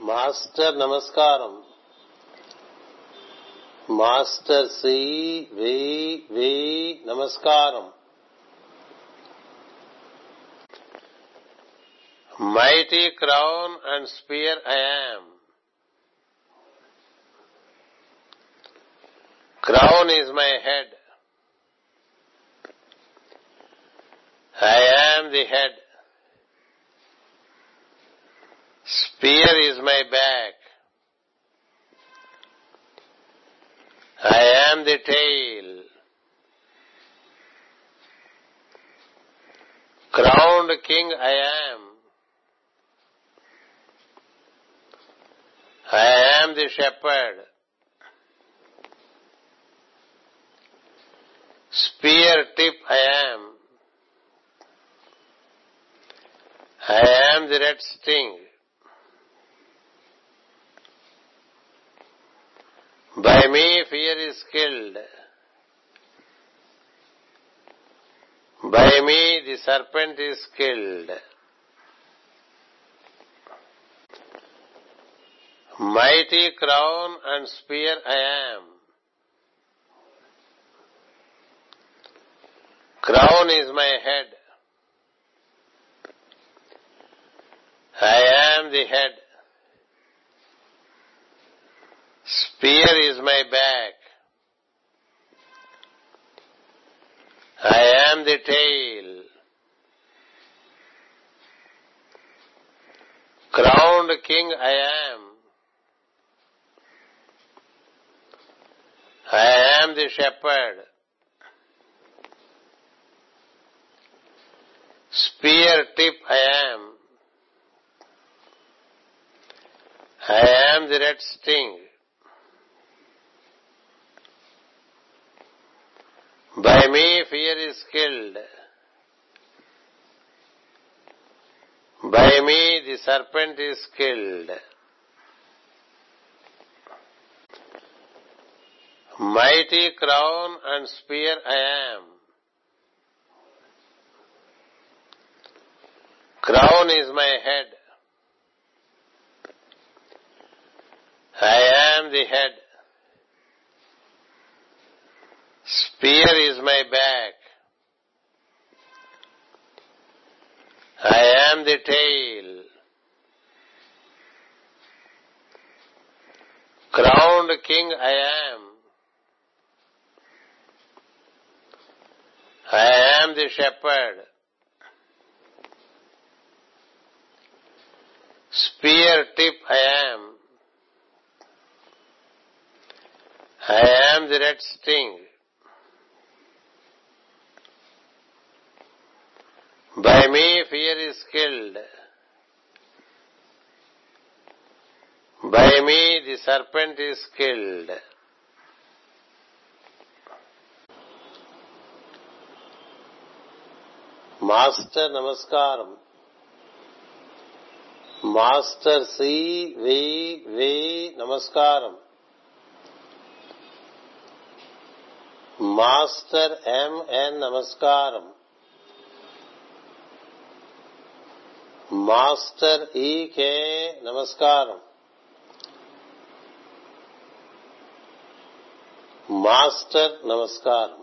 Master నమస్కారం master C వి వి నమస్కారం mighty crown and spear I am crown is my head I am the head Spear is my back. I am the tail. Crowned king I am. I am the shepherd. Spear tip I am. I am the red sting. By me fear is killed. By me the serpent is killed. Mighty crown and spear I am. Crown is my head. I am the head. Spear is my back. I am the tail. Crowned king I am. I am the shepherd. Spear tip I am. I am the red sting. By me fear is killed. By me the serpent is killed. Mighty crown and spear I am. Crown is my head. I am the head. Spear is my back. I am the tail. Crowned king I am. I am the shepherd. Spear tip I am. I am the red sting. By me fear is killed. By me the serpent is killed. Master నమస్కారం master C వి వి నమస్కారం master MN నమస్కారం master EK నమస్కారం master నమస్కారం